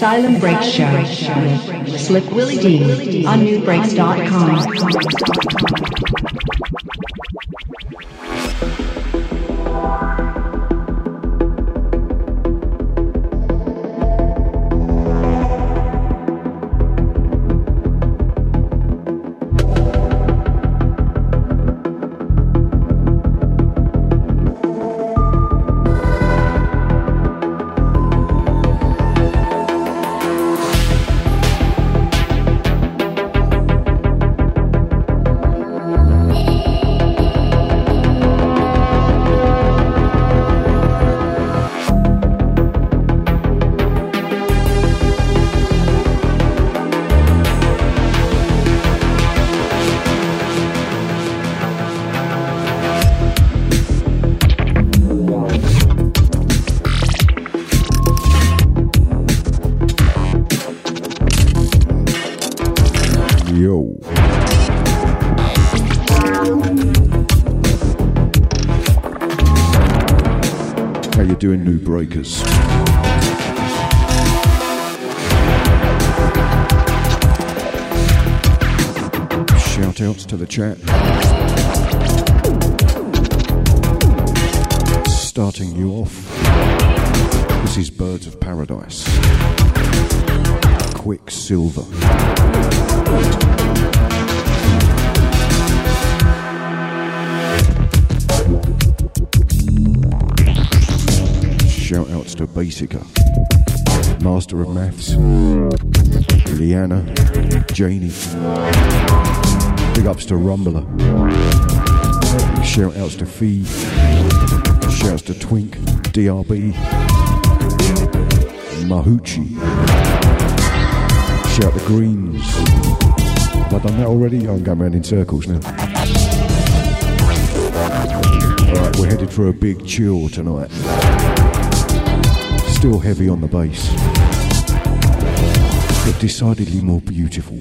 Asylum Break Show with Slick Willy Dee on nubreaks.com. Breakers. To Basica, Master of Maths, Leanna, Janie. Big ups to Rumbler. Shout outs to Fee. Shouts to Twink, DRB, Mahuchi. Shout to Greens. Have I done that already? I'm going around in circles now. Alright, we're headed for a big chill tonight still heavy on the bass, but decidedly more beautiful.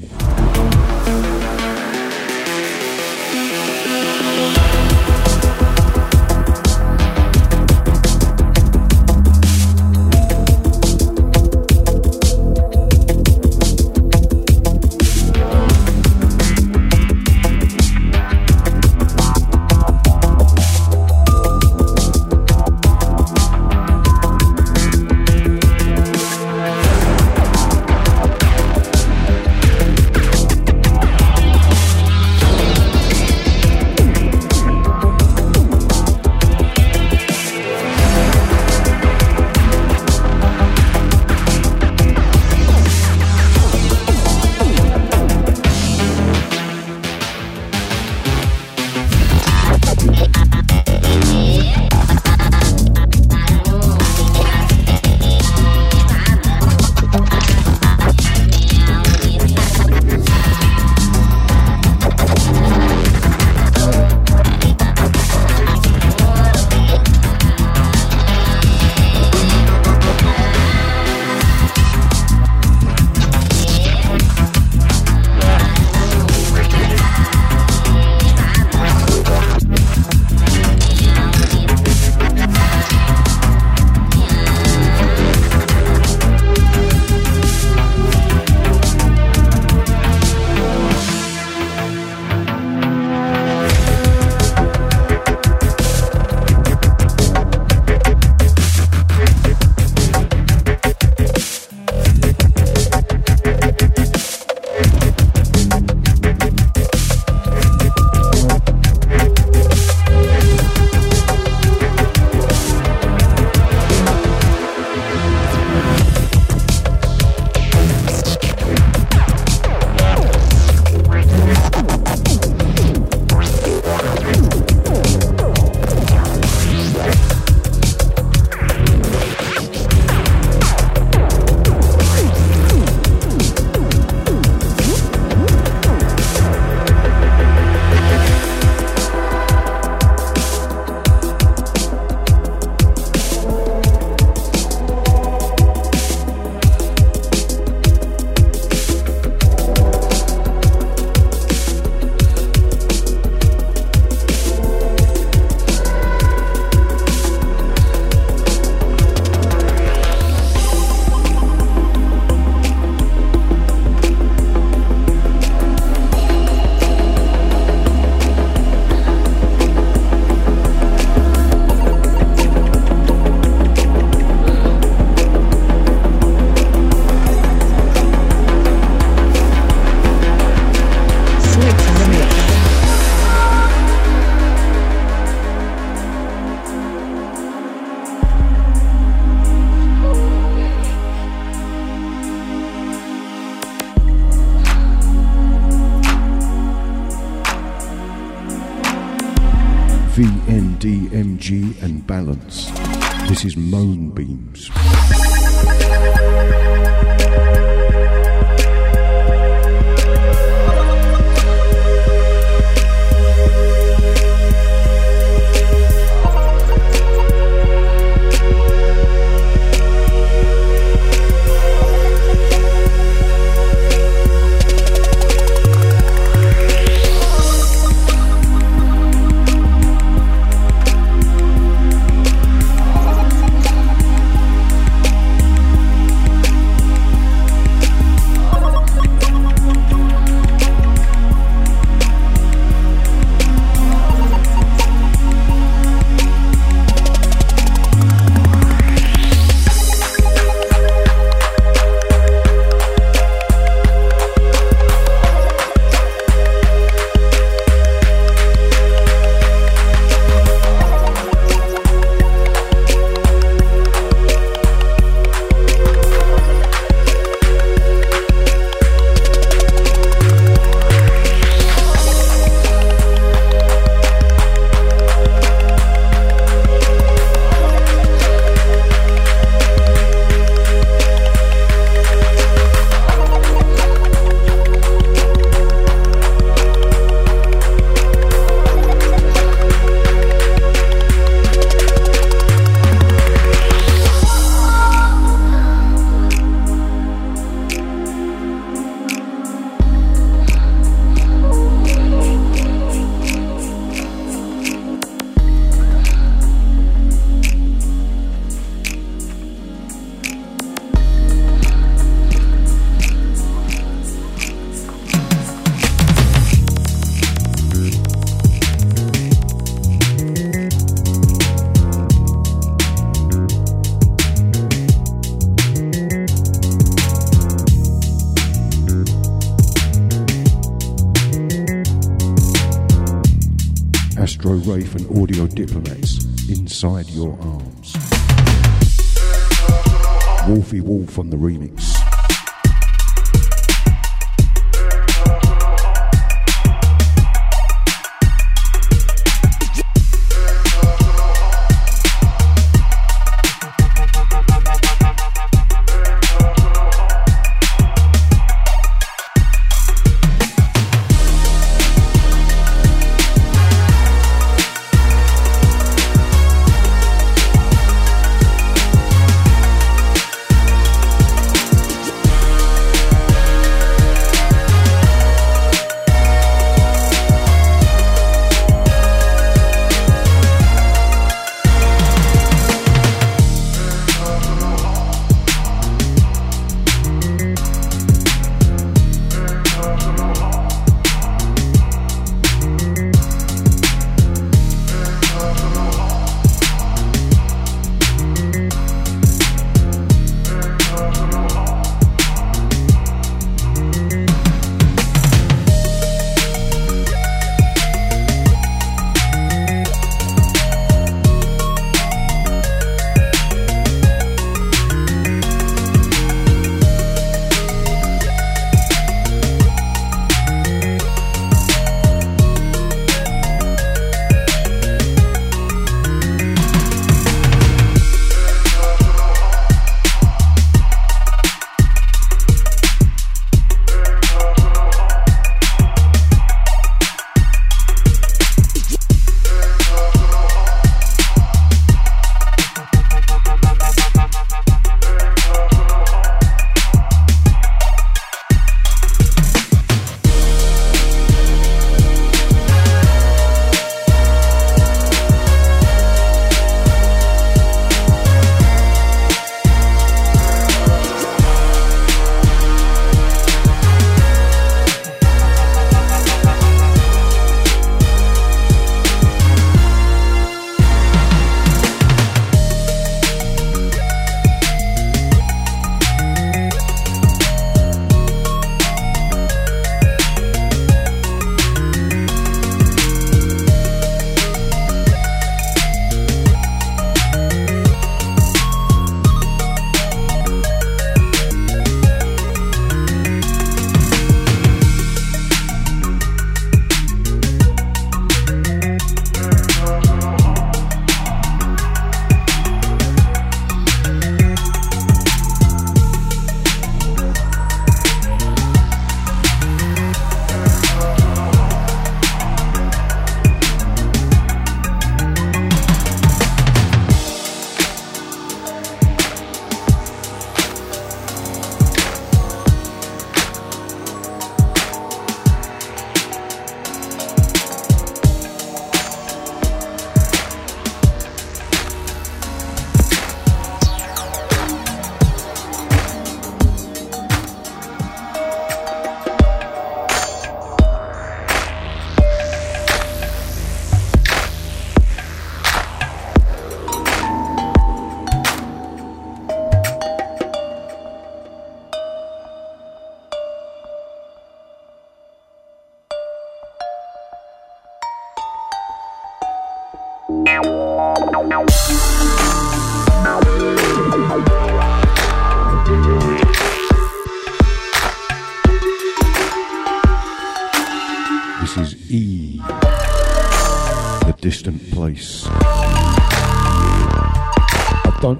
From the remix.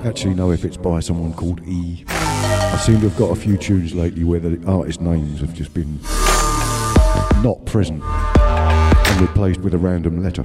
Actually know if it's by someone called E. I seem to have got a few tunes lately where the artist names have just been not present and replaced with a random letter.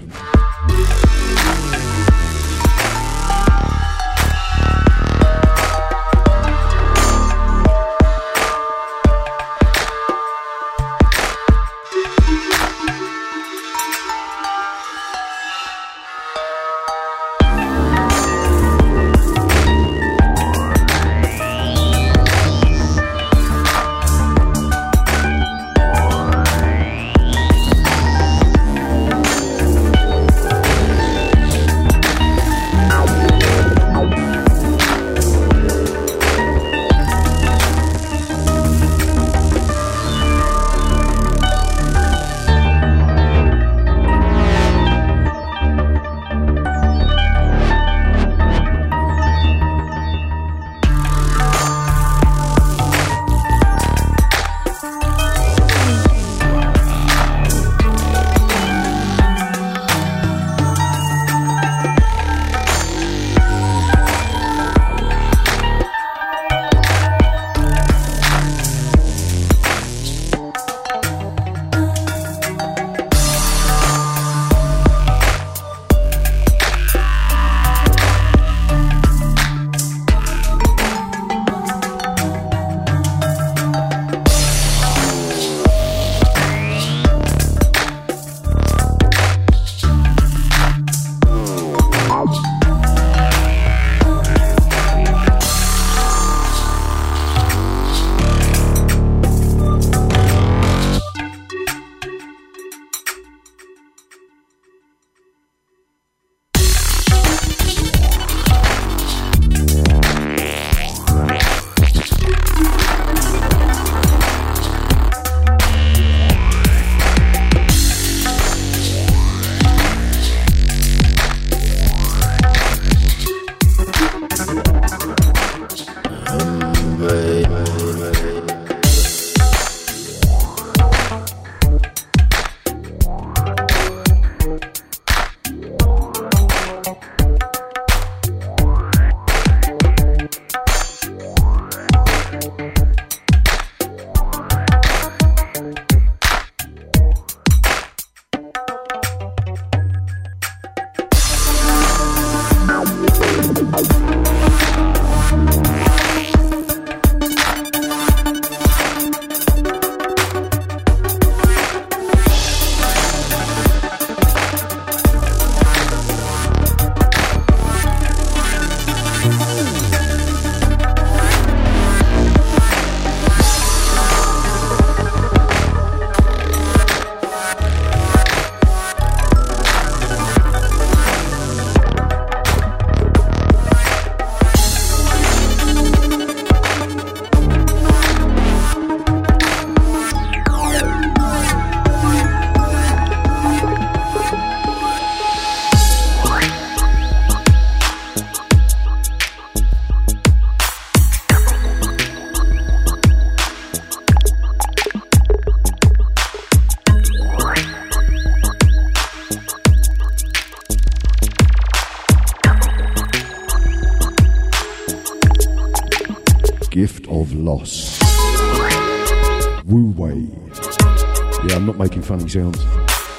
Sounds.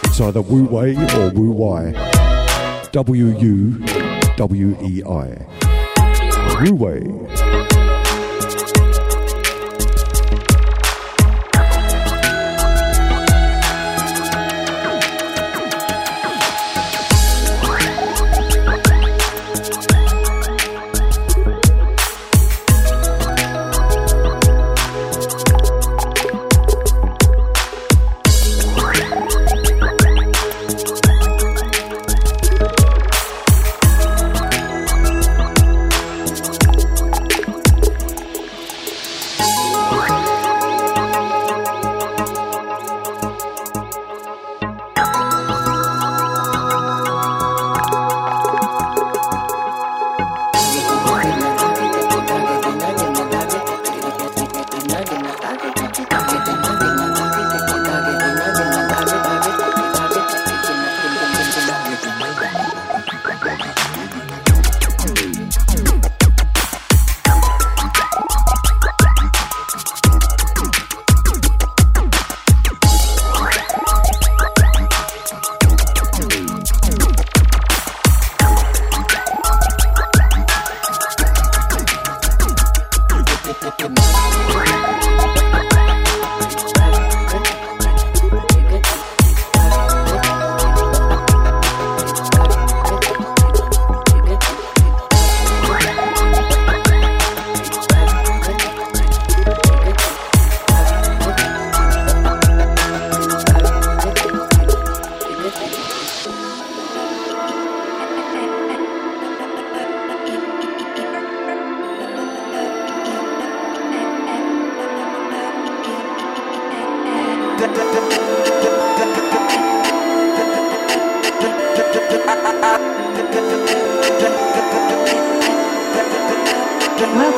It's either Wu Wei or Wu Wei. W U W E I. Wu Wei.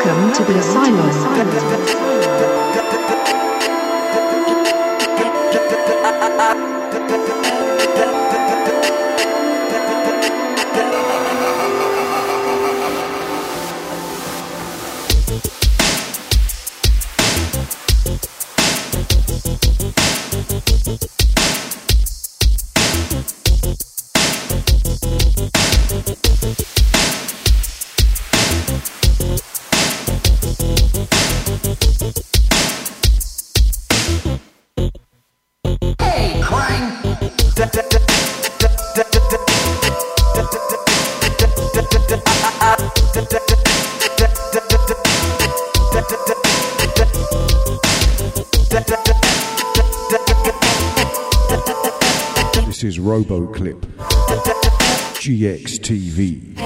Welcome to the asylum. RoboClip. GXTV.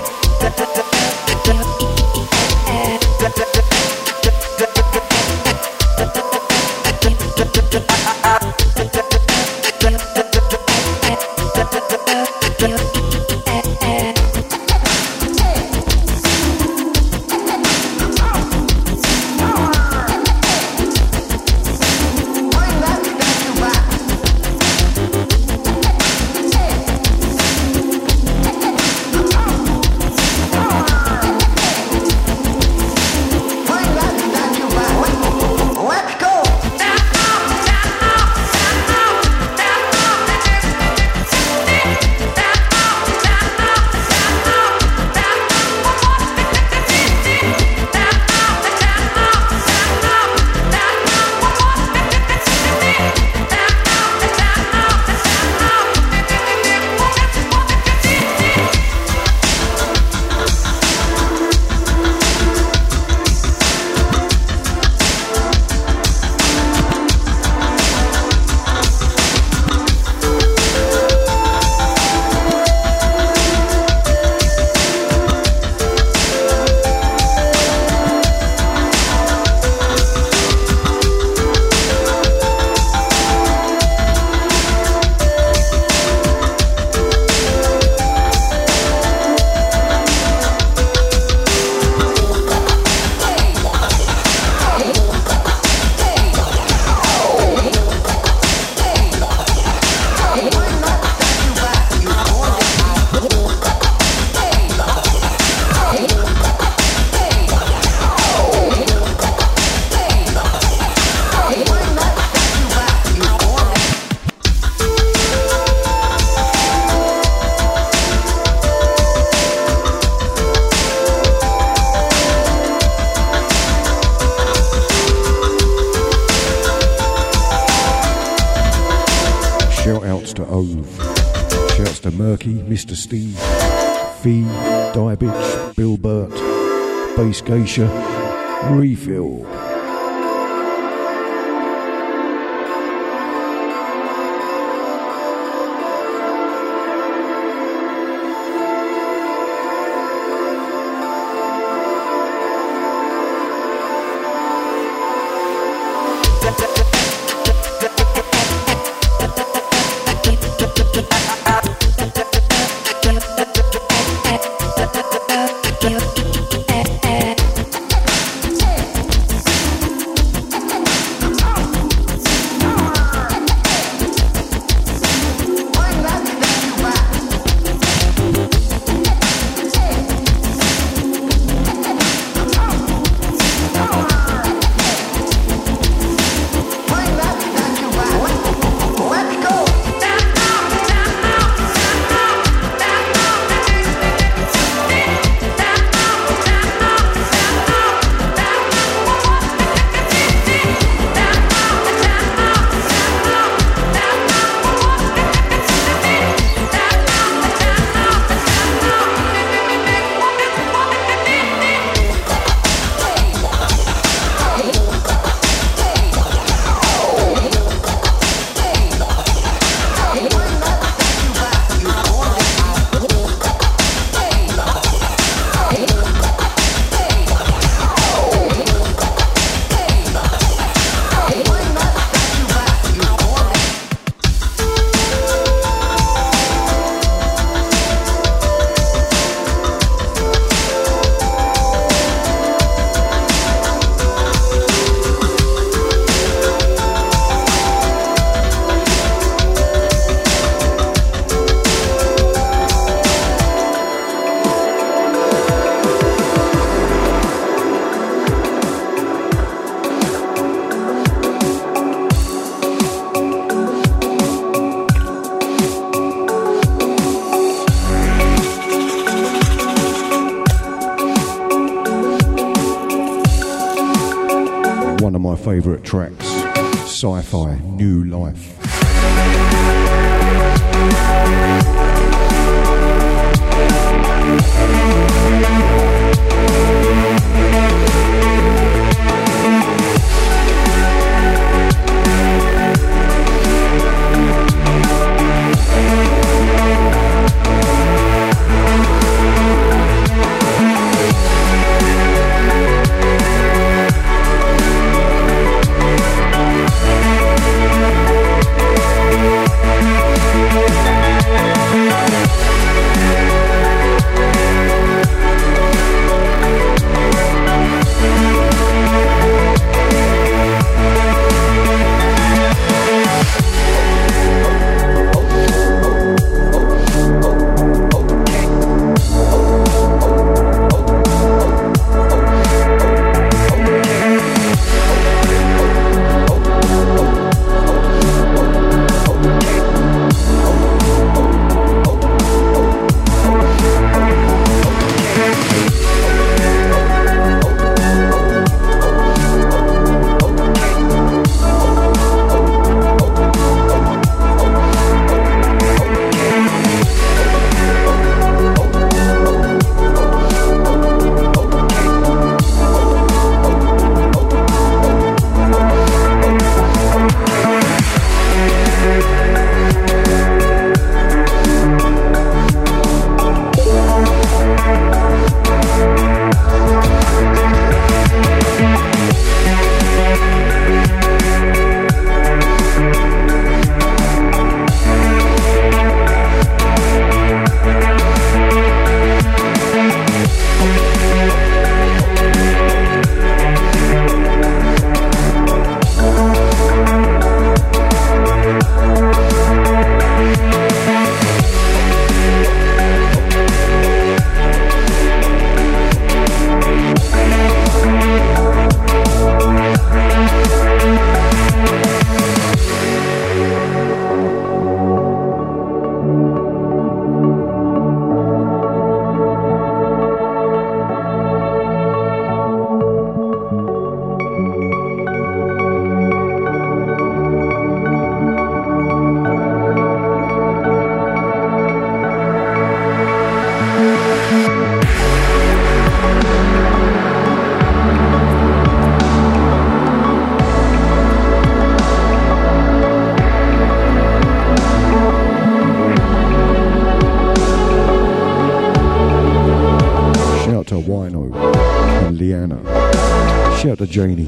Janie,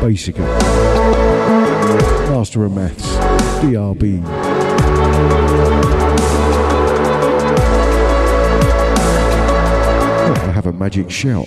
Basica, Master of Maths, DRB. Oh, I have a magic shout.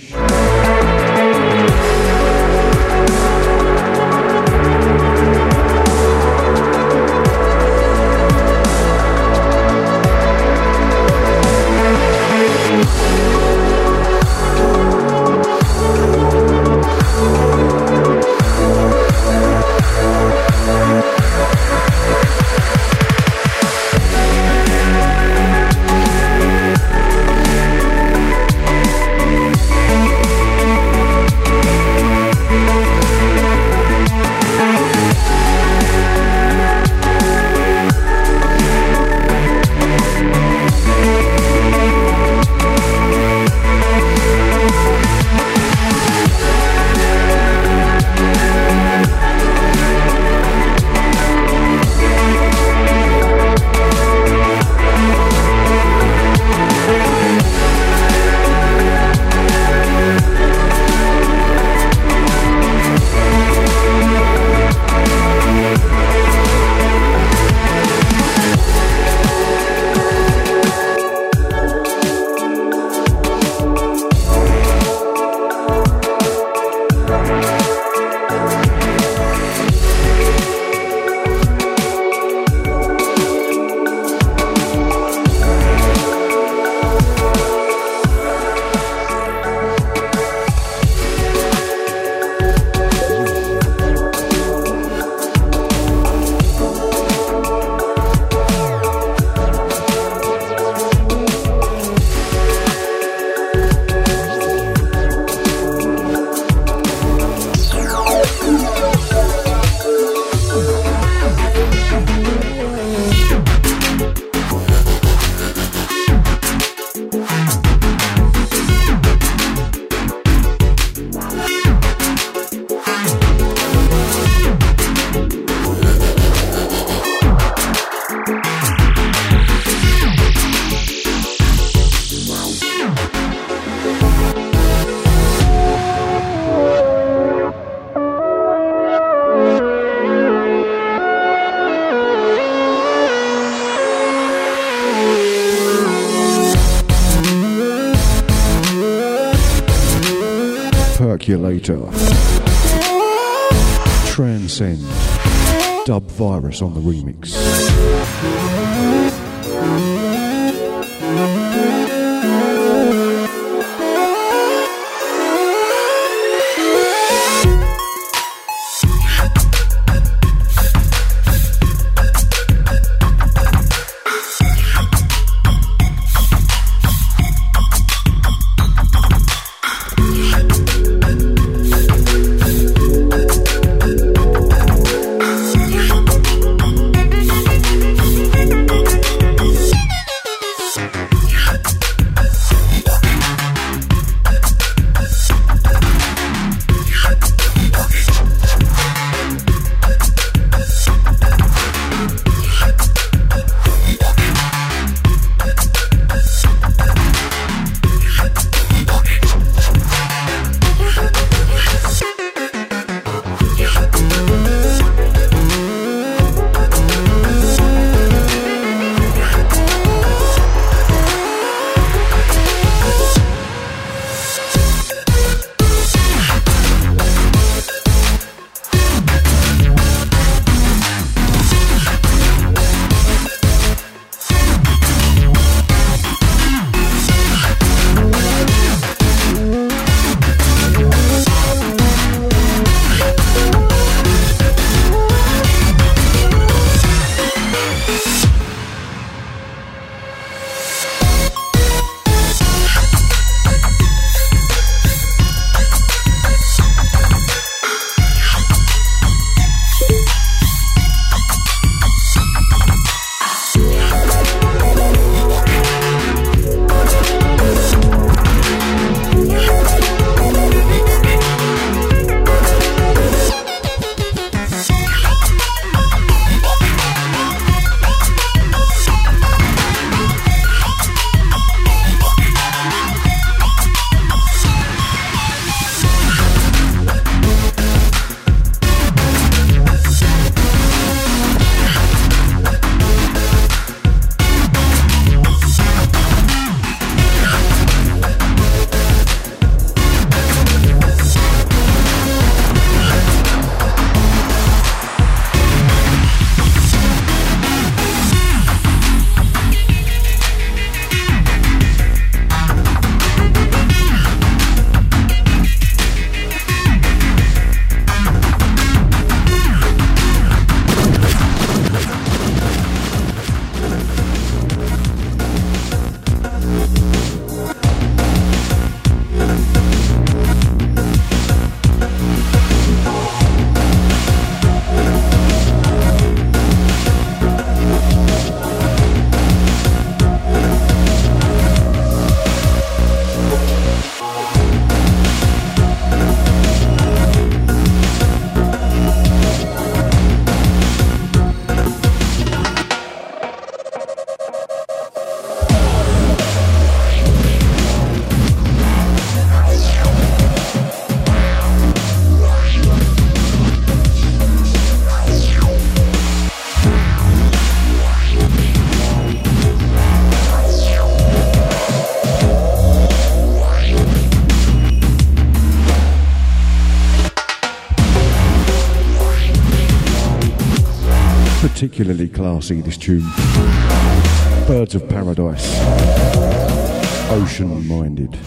Transcend. Dub Virus on the remix. Classy, this tune. Birds of Paradise. Ocean Minded.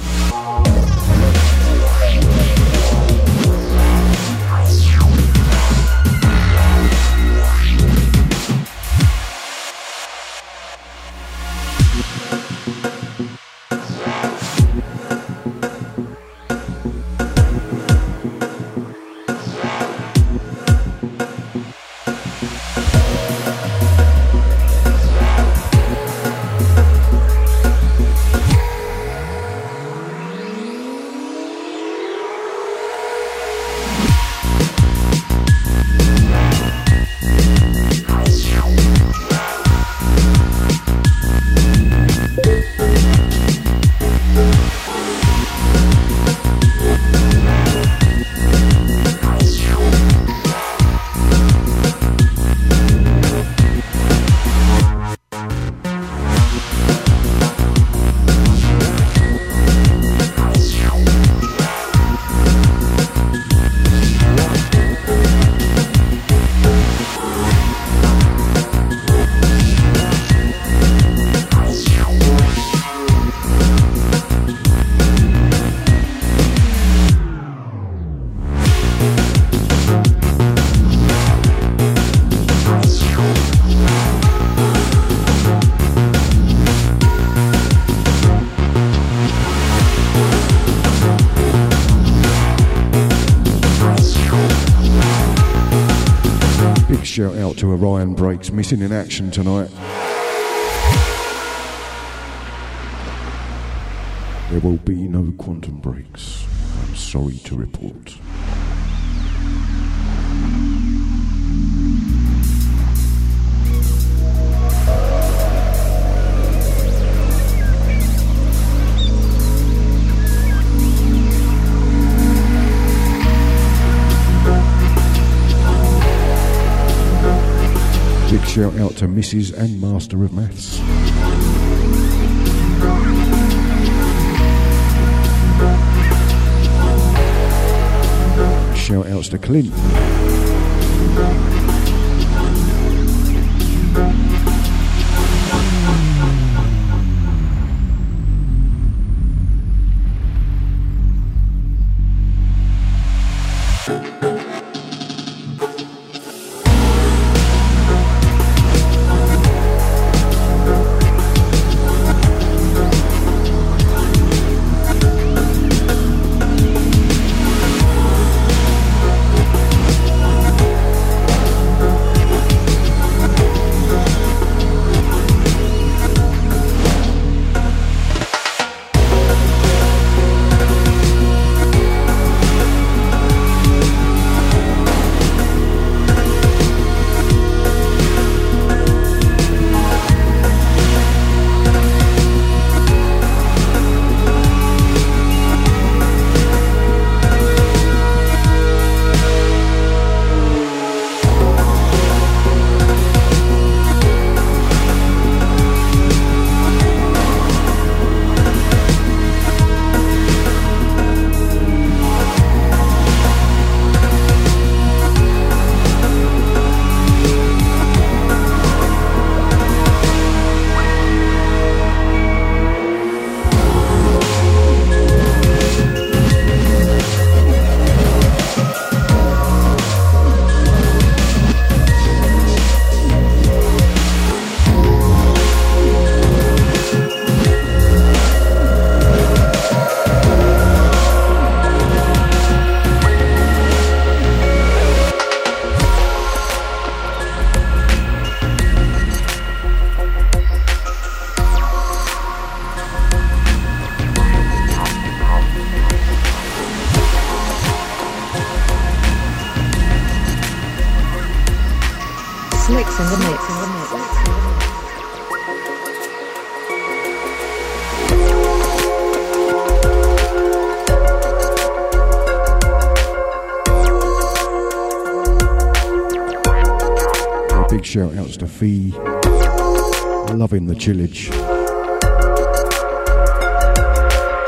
Orion Breaks, missing in action tonight. There will be no quantum breaks. I'm sorry to report. Shout out to Mrs. and Master of Maths. Shout outs to Clint. Fee. Loving the chillage.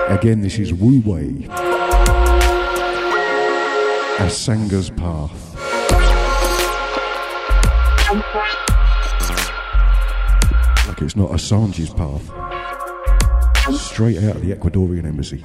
Again, this is Wu Wei. Asanga's Path. Like it's not Assange's path. Straight out of the Ecuadorian embassy.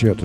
Shout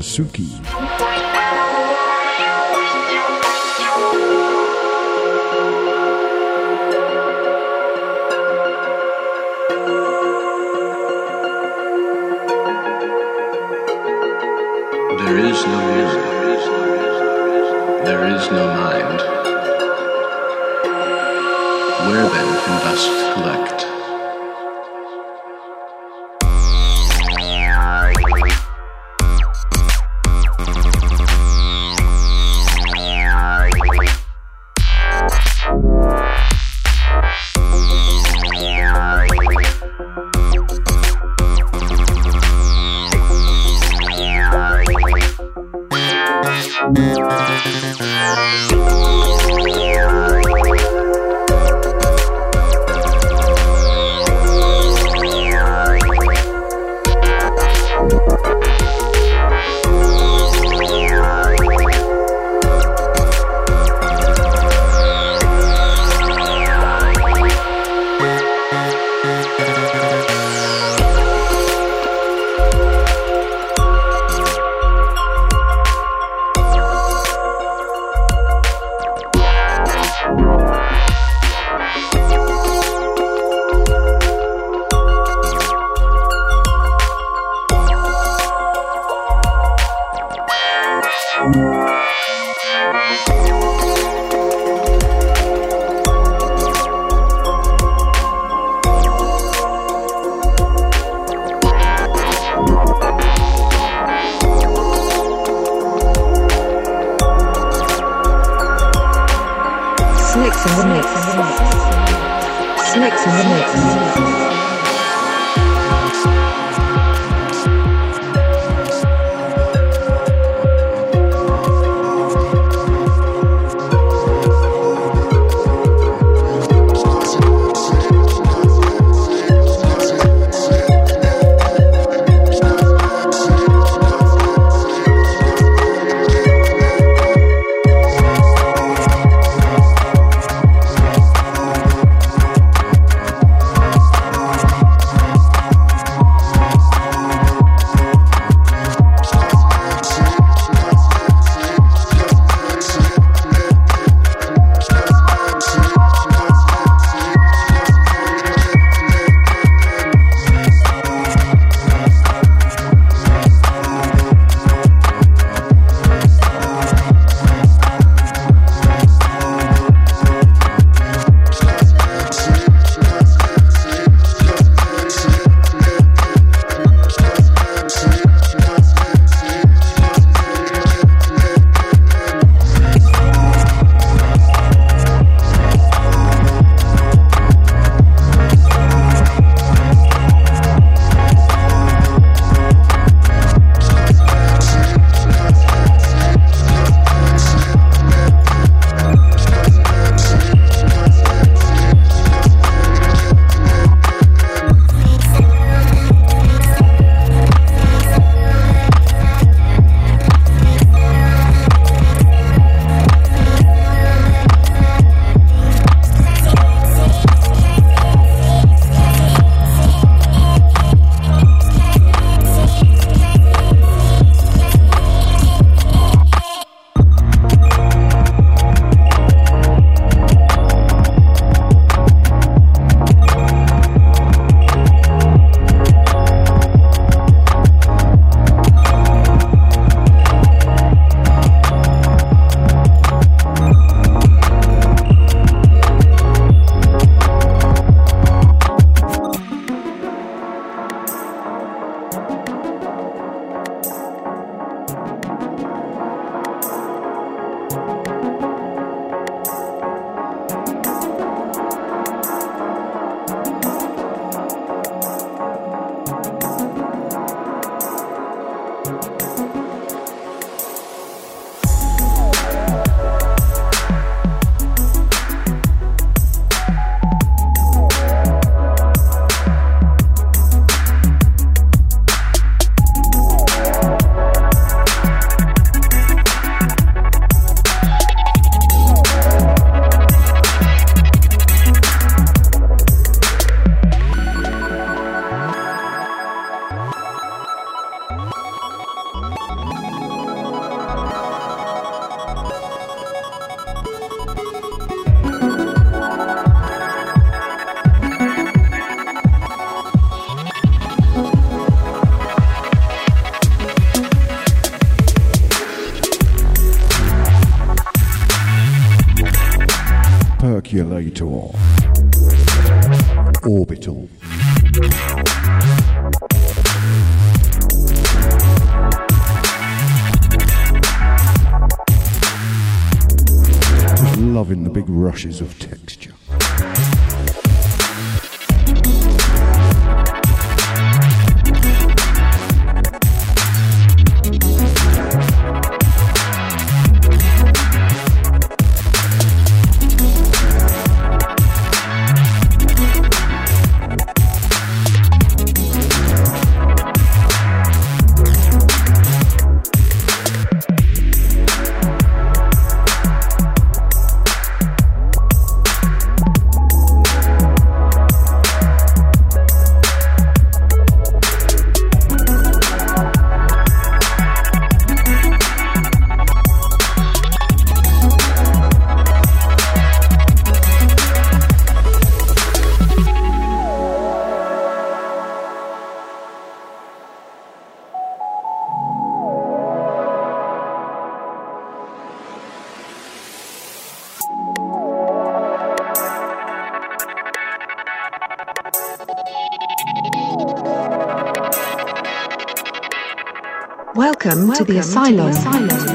Welcome, Welcome to the asylum. To the asylum.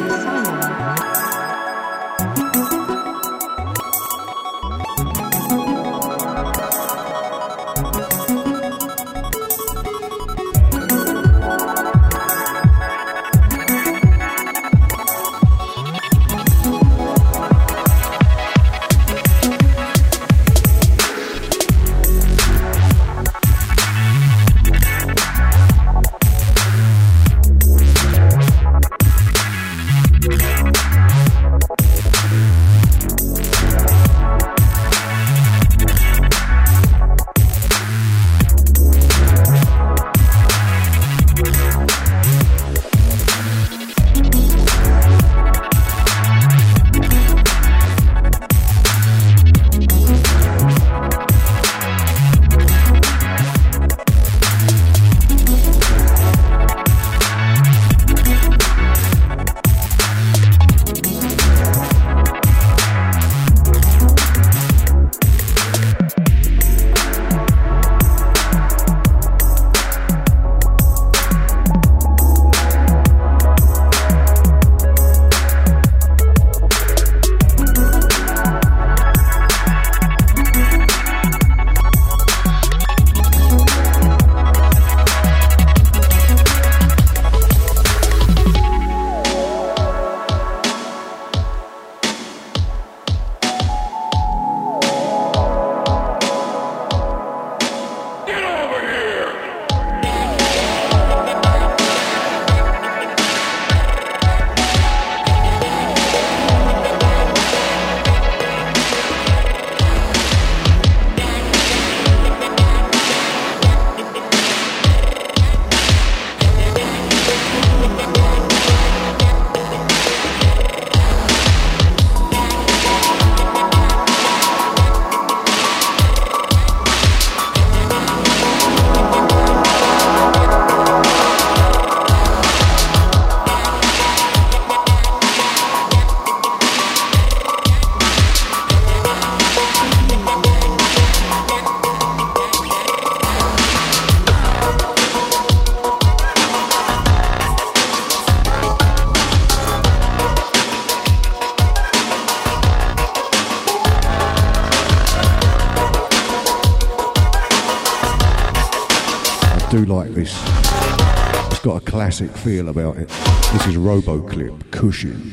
Classic feel about it. This is Roboclip, Cushion.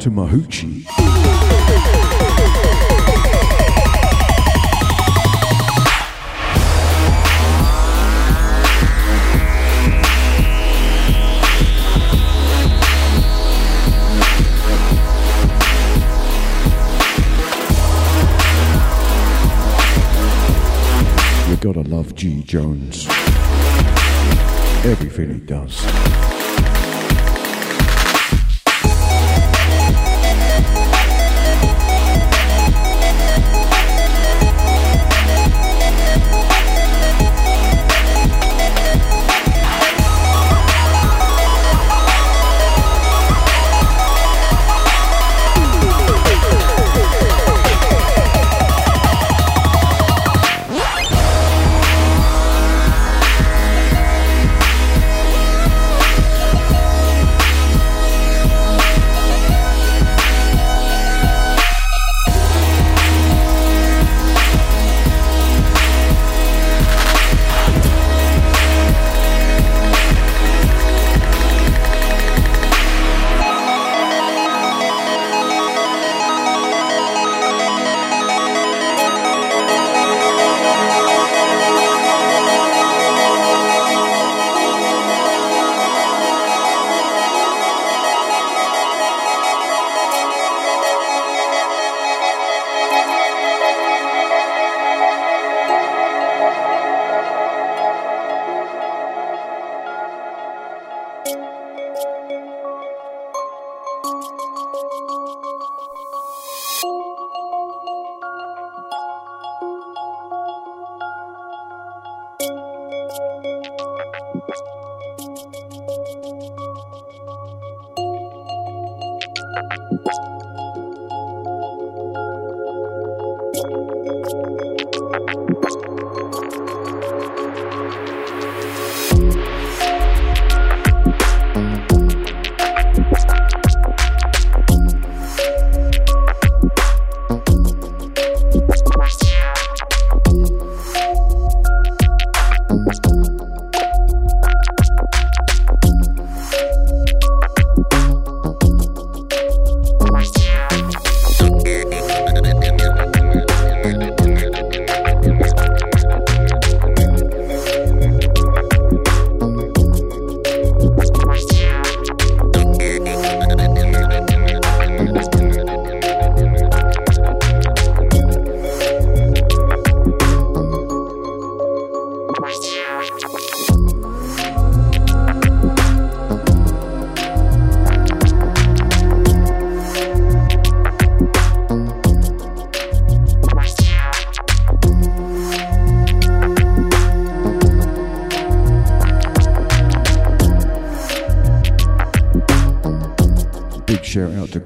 to Mahuchi. You gotta love G. Jones. Everything he does.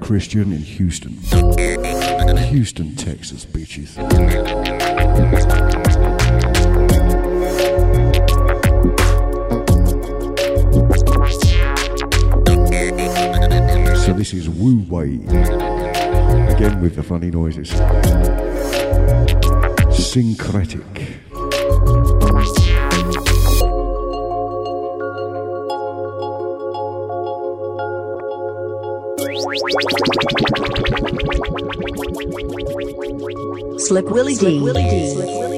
Christian in Houston. Houston, Texas, bitches. So this is Wu Wei. Again with the funny noises. Syncretic. Slick Willy Dee. This is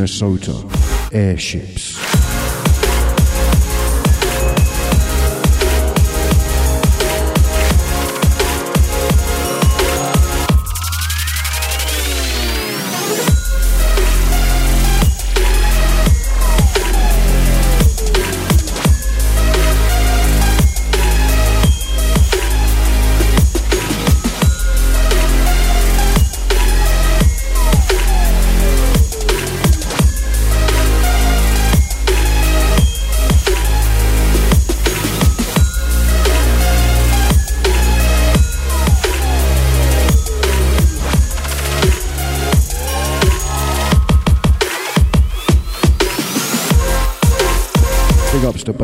Minnesota airships.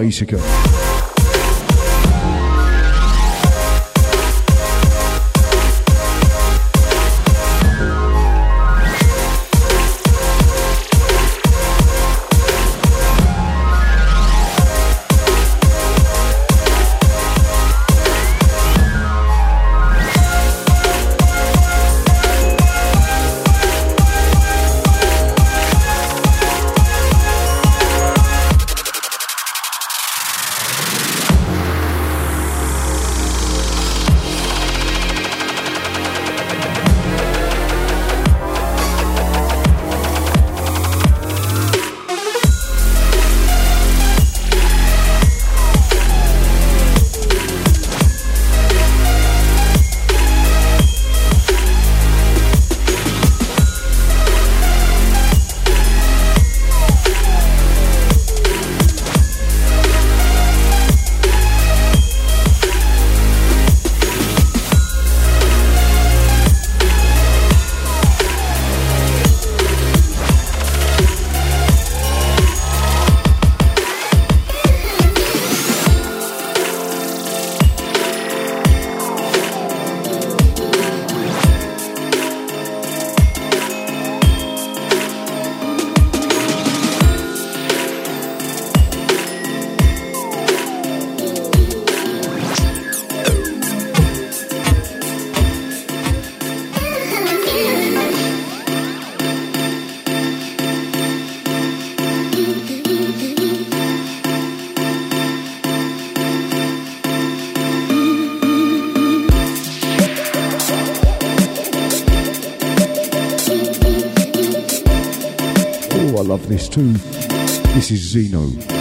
Big ups to too. This is Zeno.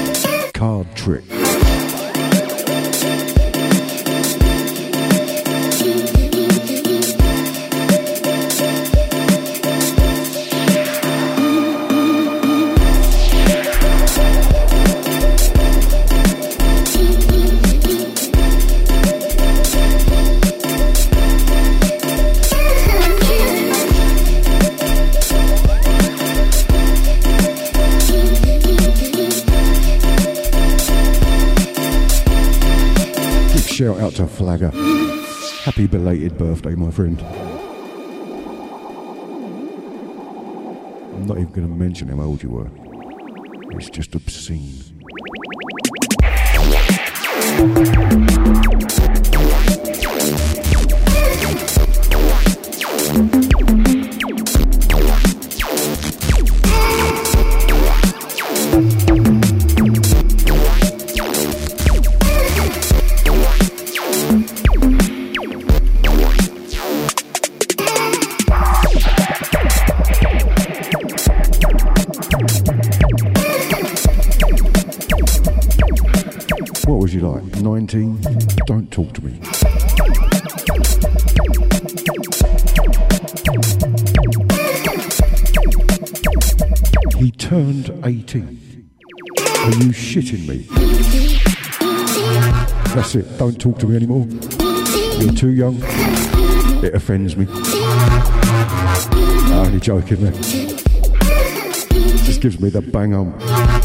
Flagger. Happy belated birthday, my friend. I'm not even going to mention how old you were. It's just obscene. You like? 19? Don't talk to me. He turned 18. Are you shitting me? That's it. Don't talk to me anymore. You're too young. It offends me. I'm only joking there. Just gives me the bang on.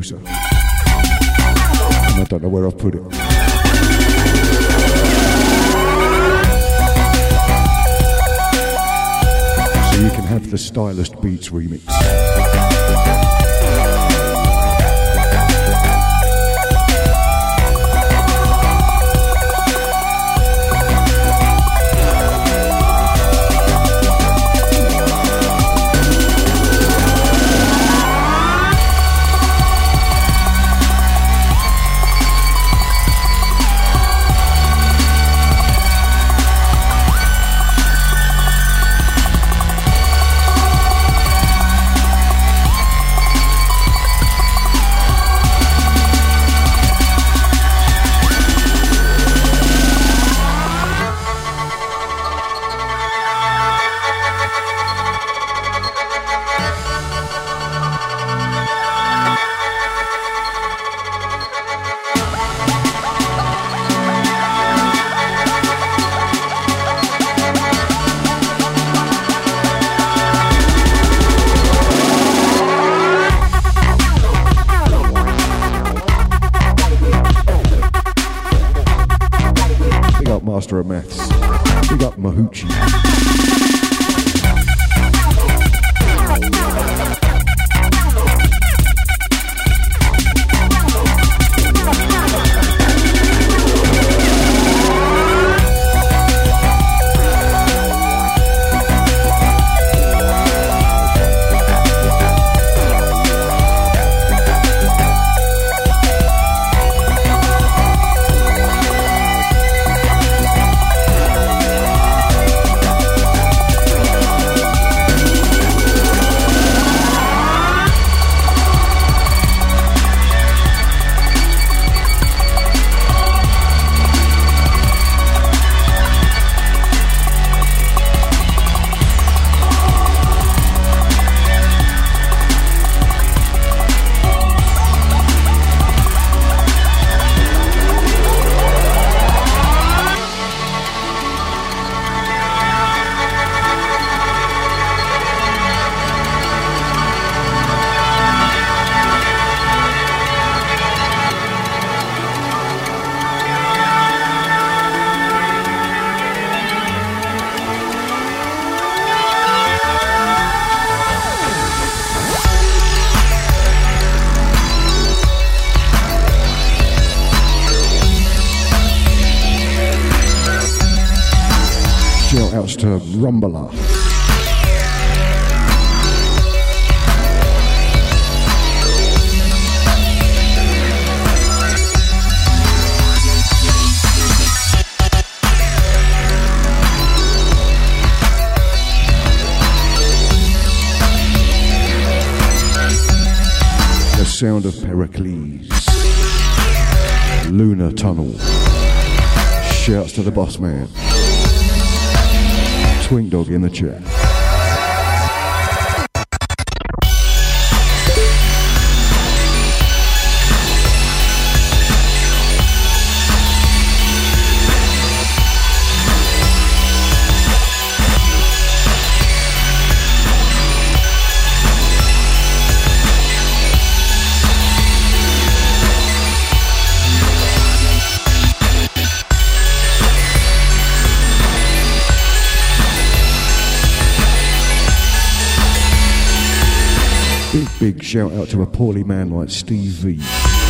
Gates Yeah. shout out to a poorly man like Steve V.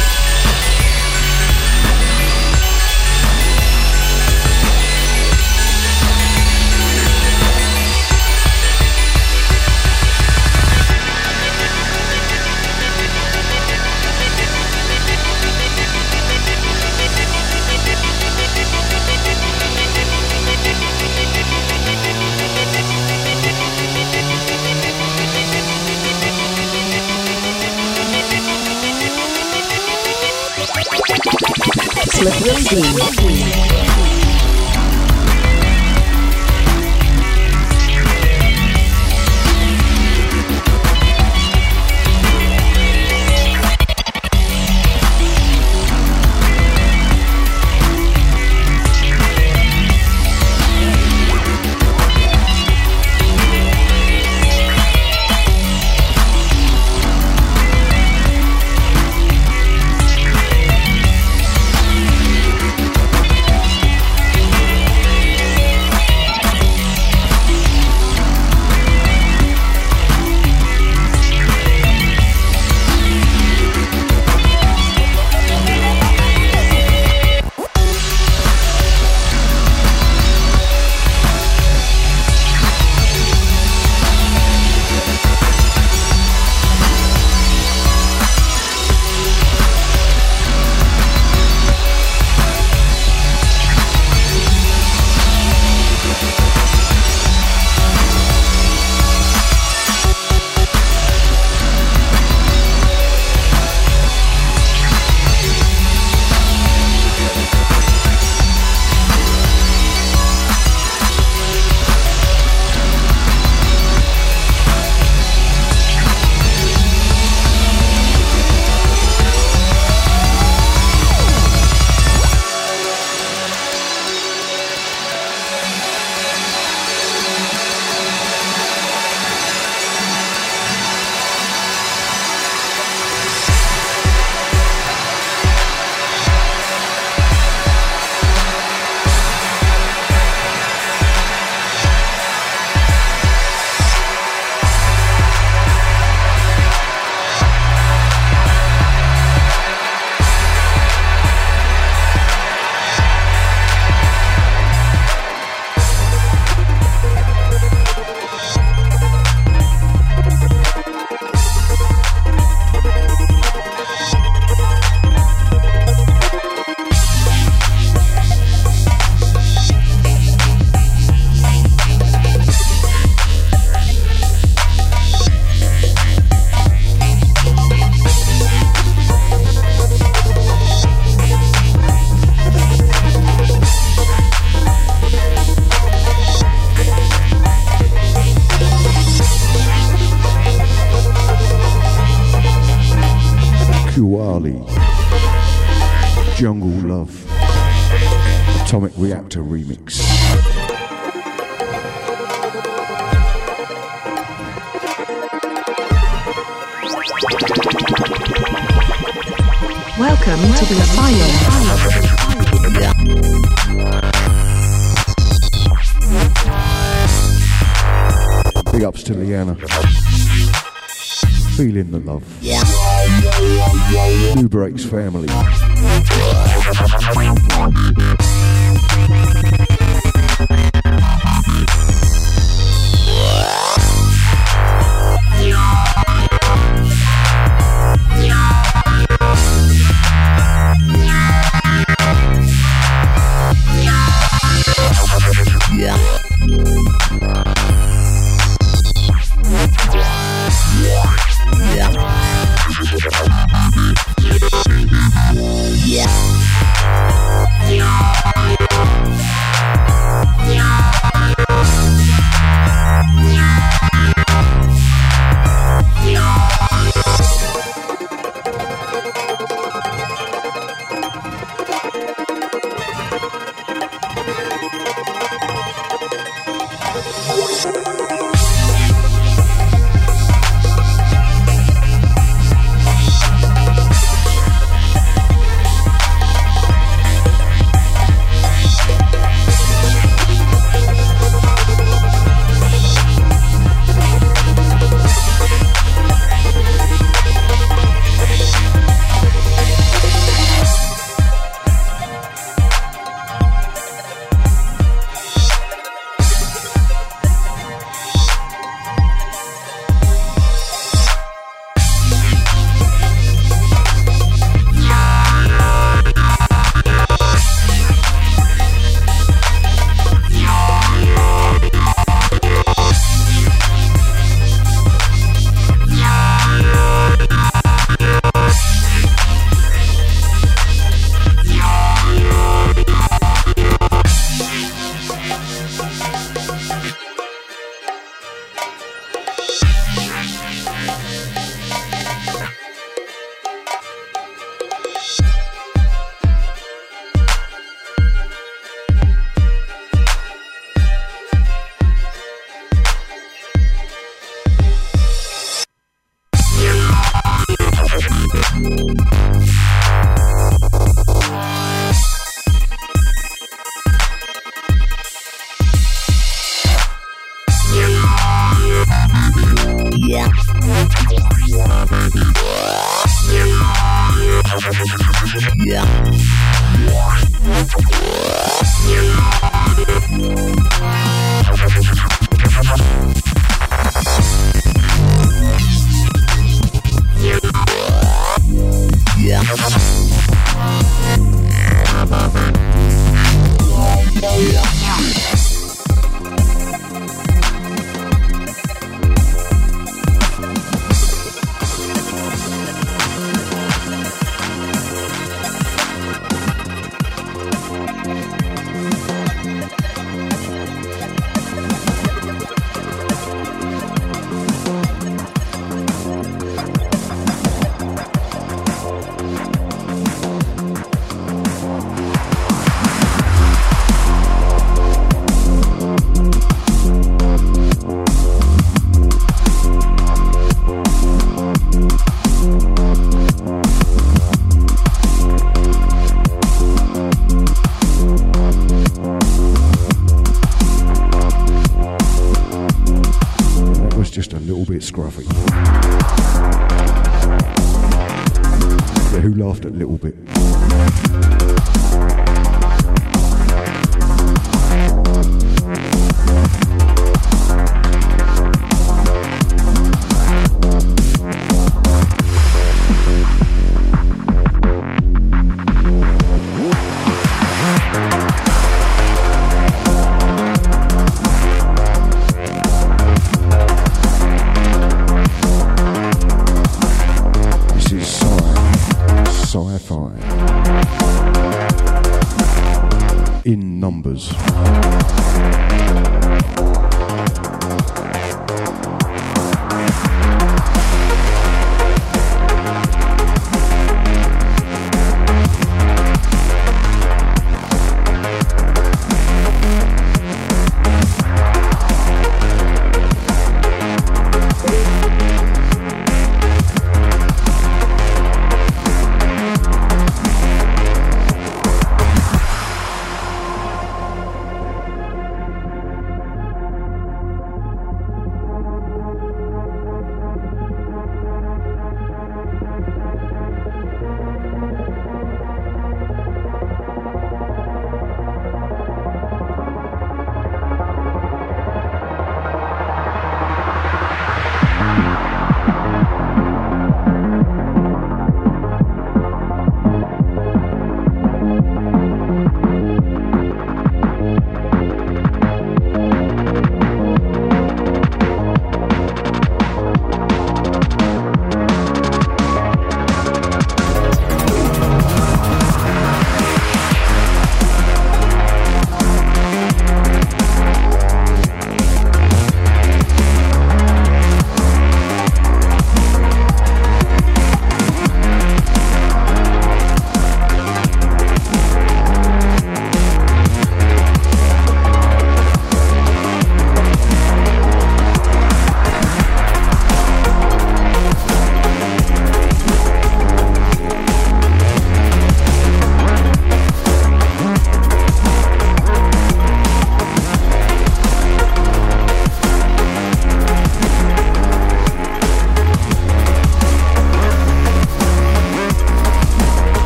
Drake's family.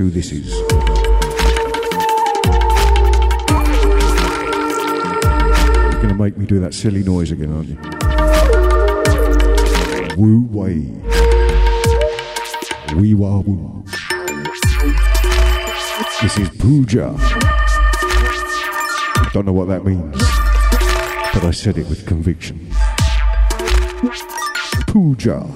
Who this is? You're gonna make me do that silly noise again, aren't you? Wu Wei. Wee Wah Woo. This is Puja. Don't know what that means, but I said it with conviction. Puja.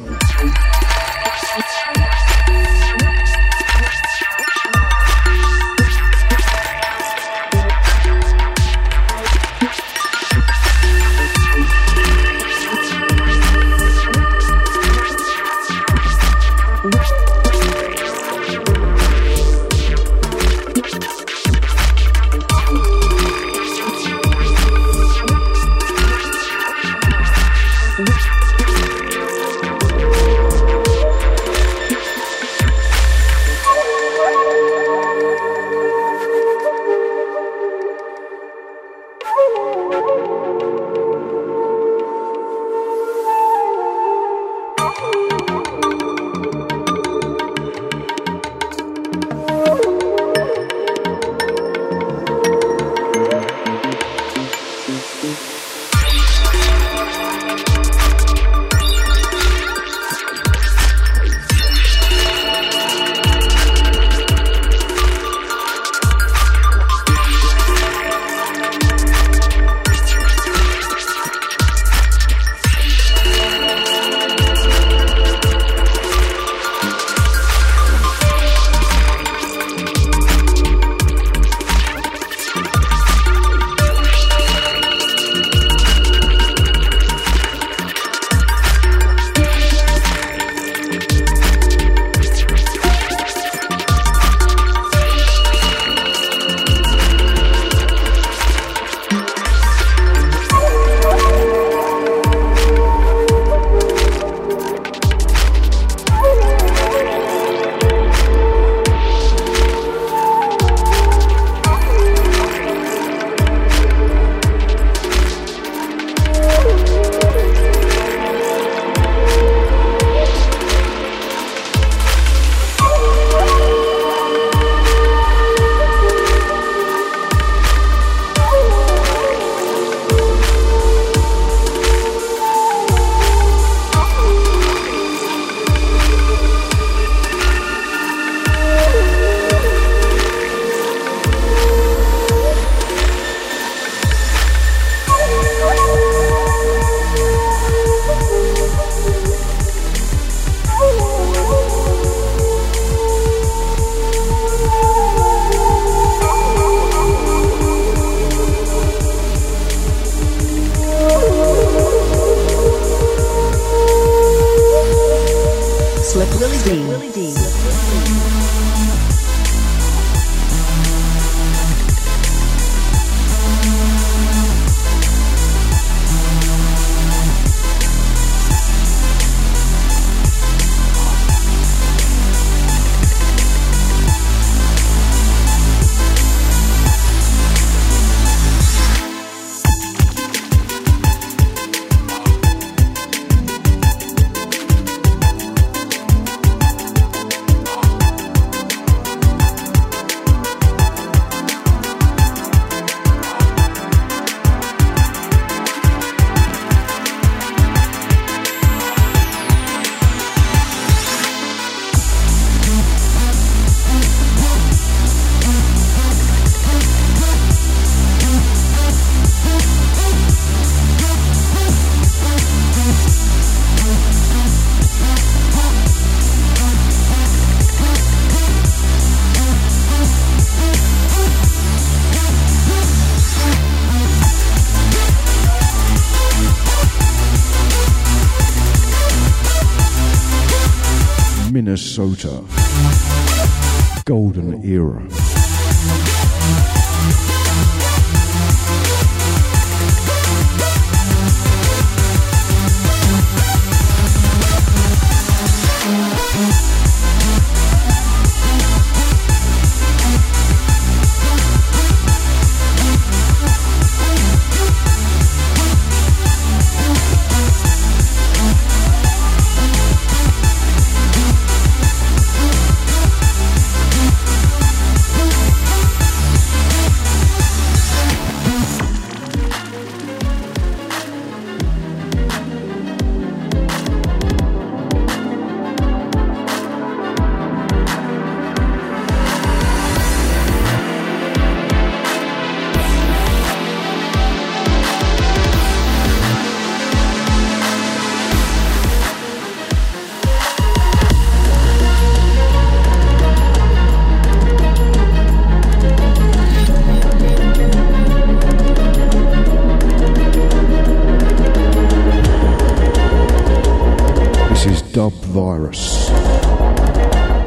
Virus.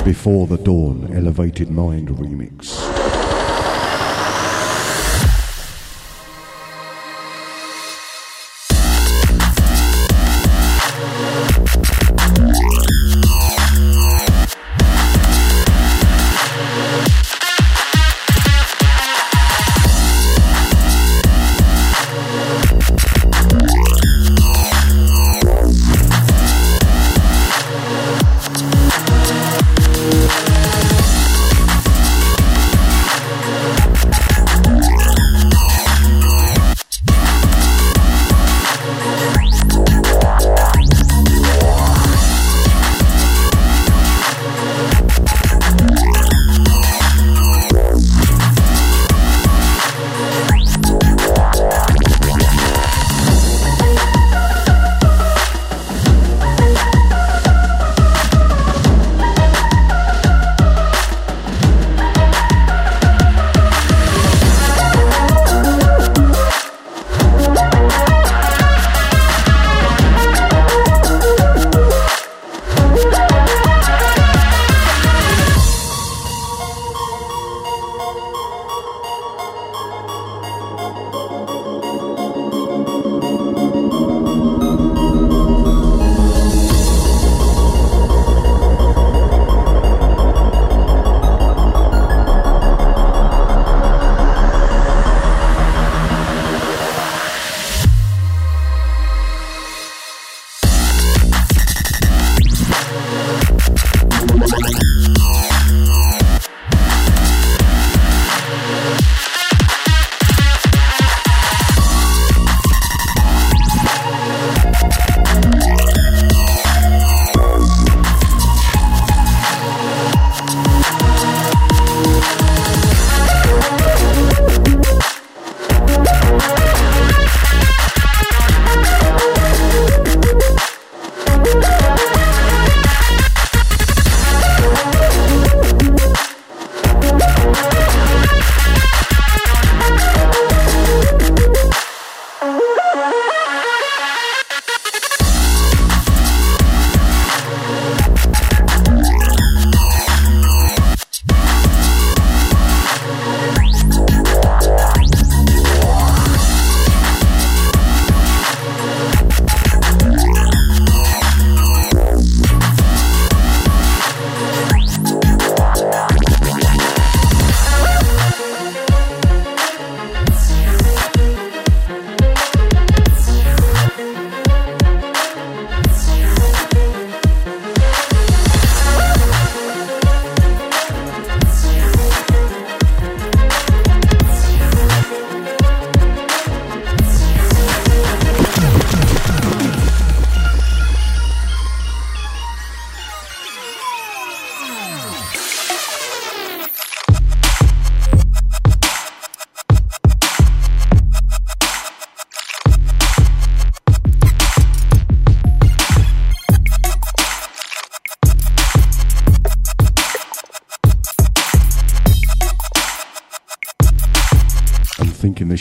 Before the Dawn Elevated Mind remix.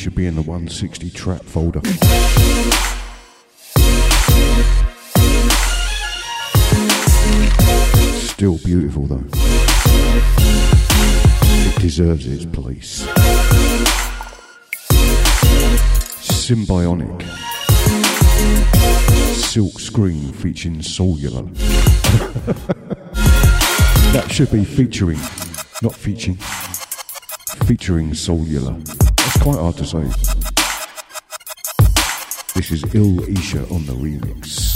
Should be in the 160 trap folder. Still beautiful though. It deserves its place. Symbionic. Silk screen featuring cellular. that should be featuring, not featuring, featuring cellular quite hard to say. This is Il Isha on the remix.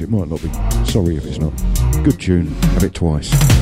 It might not be. Sorry if it's not. Good tune. Have it twice.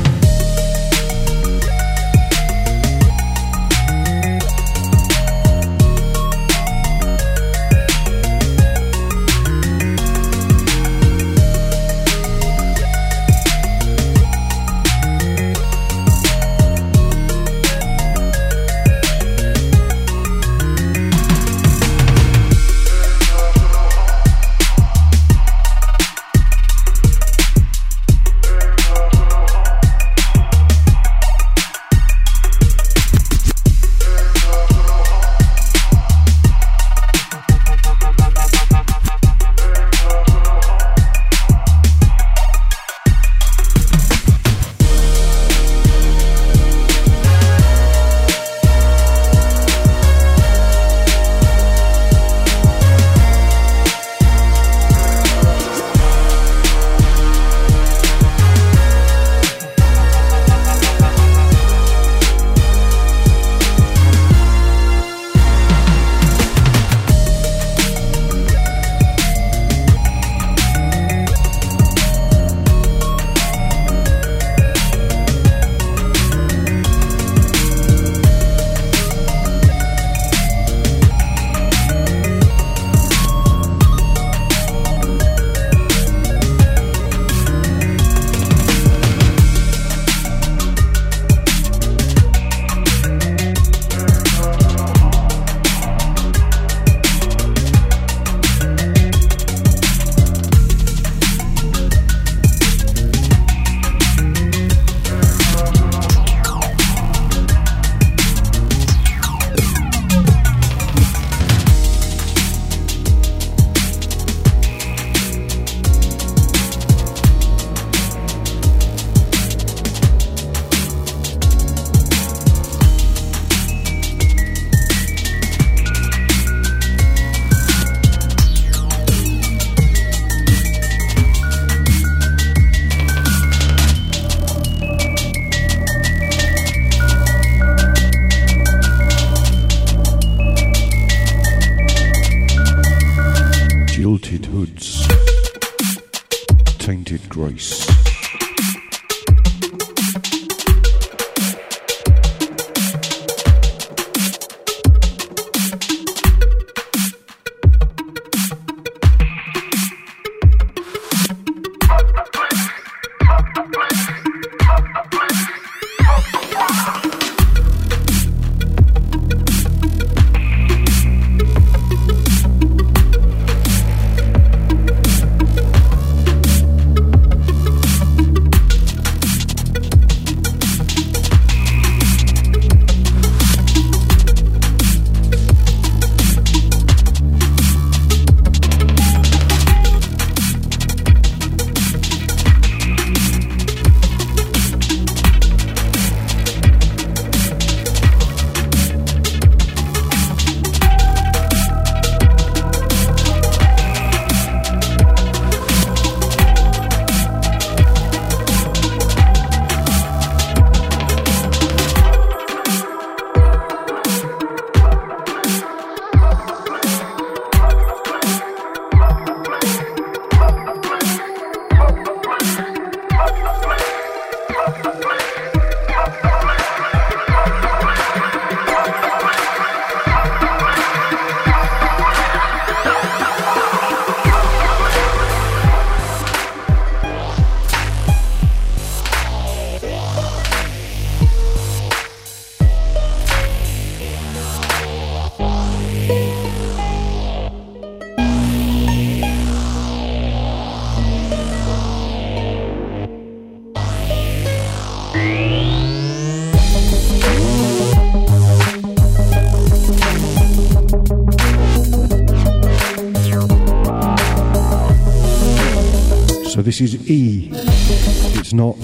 This is E. It's not,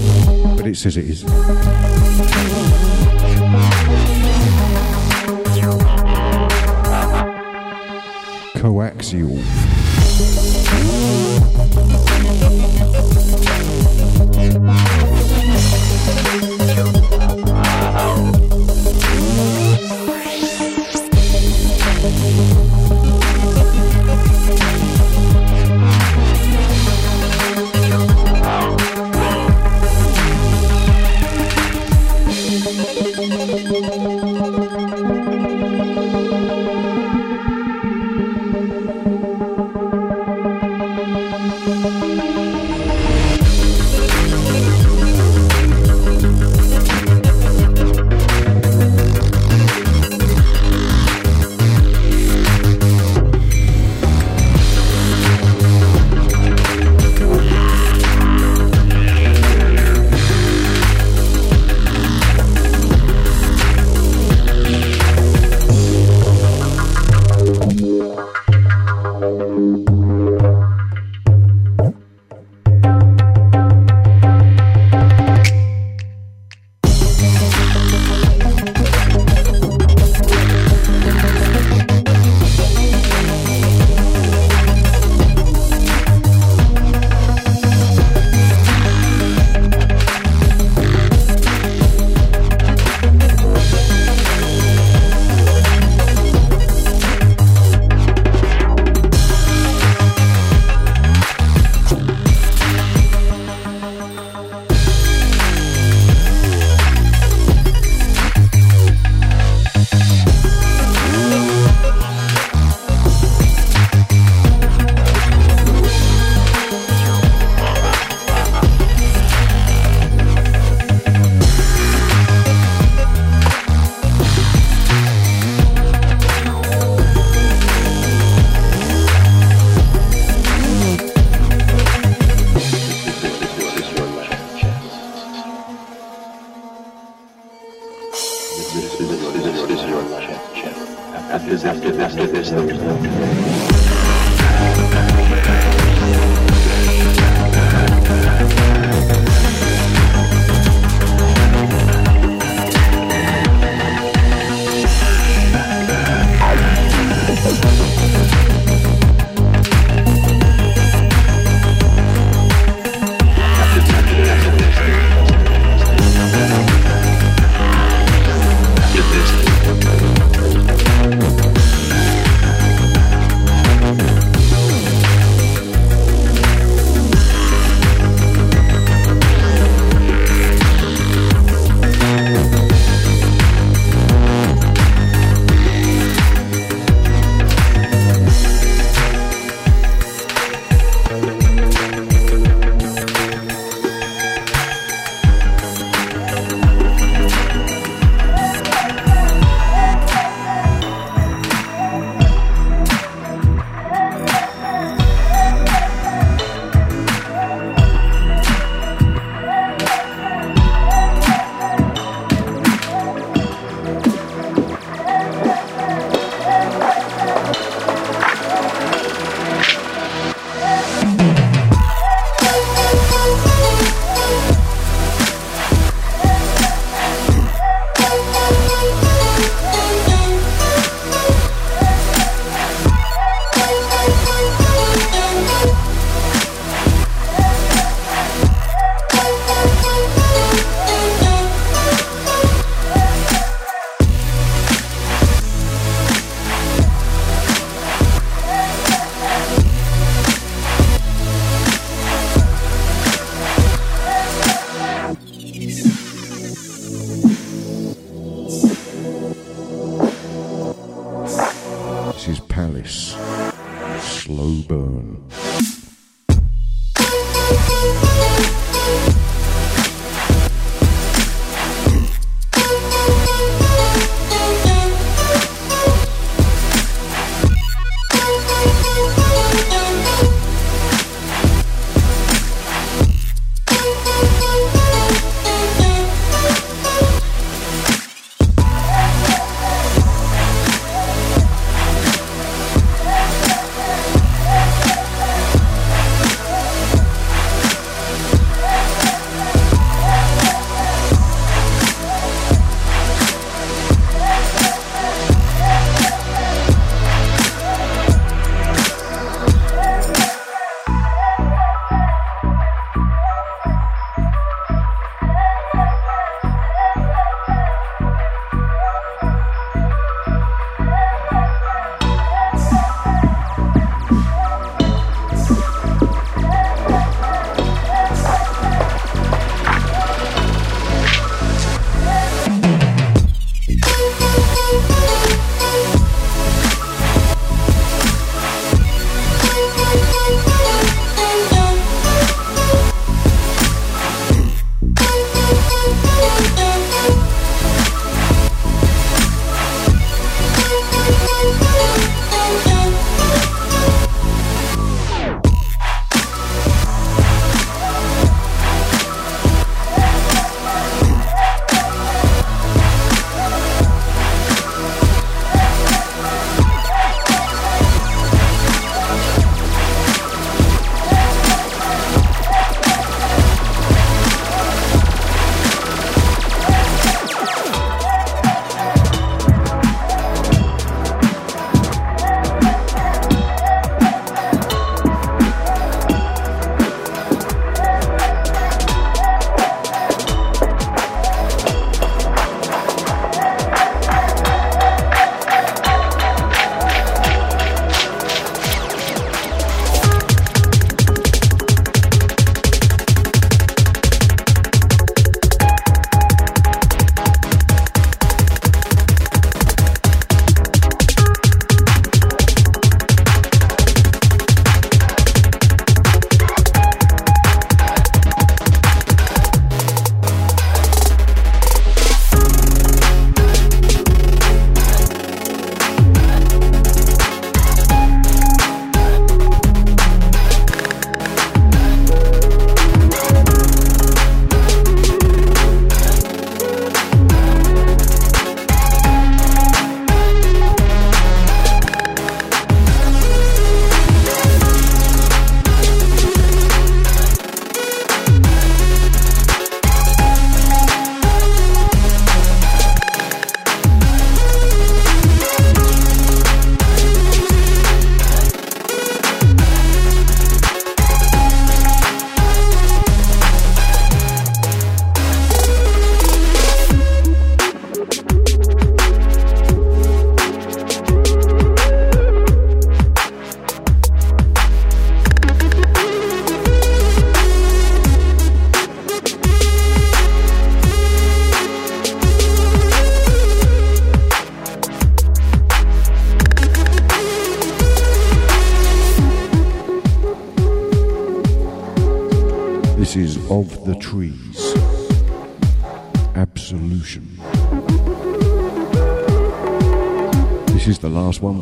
but it says it is. Coaxial.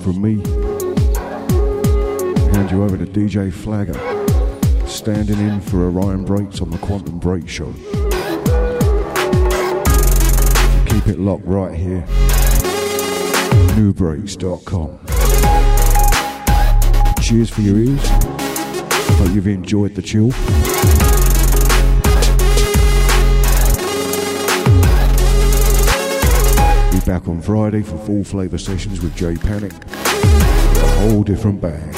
From me. Hand you over to DJ Flagger, standing in for Orion Breaks on the Quantum Break Show. Keep it locked right here. Nubreaks.com. Cheers for your ears. Hope you've enjoyed the chill. Be back on Friday for full flavour sessions with Jay Panic. Whole different bag.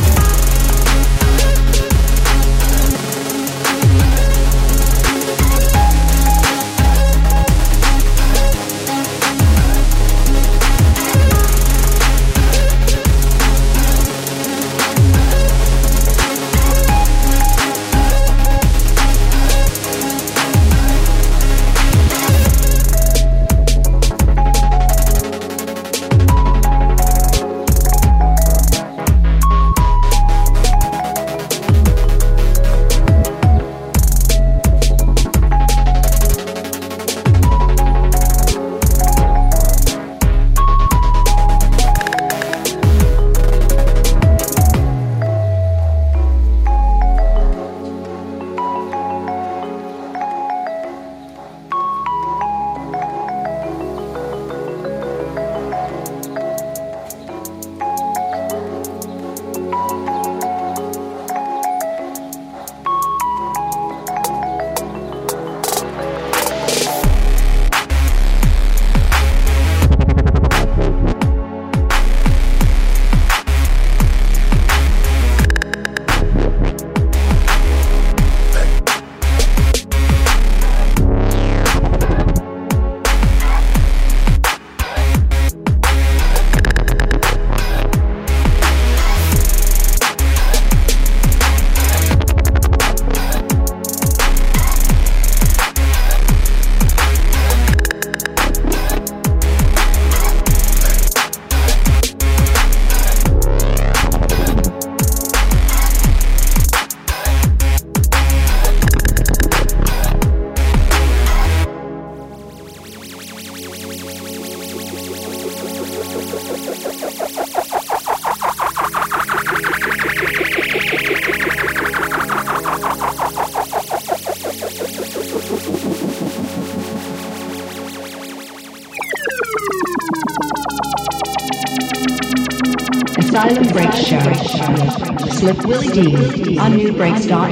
Willy Dee on nubreaks.com.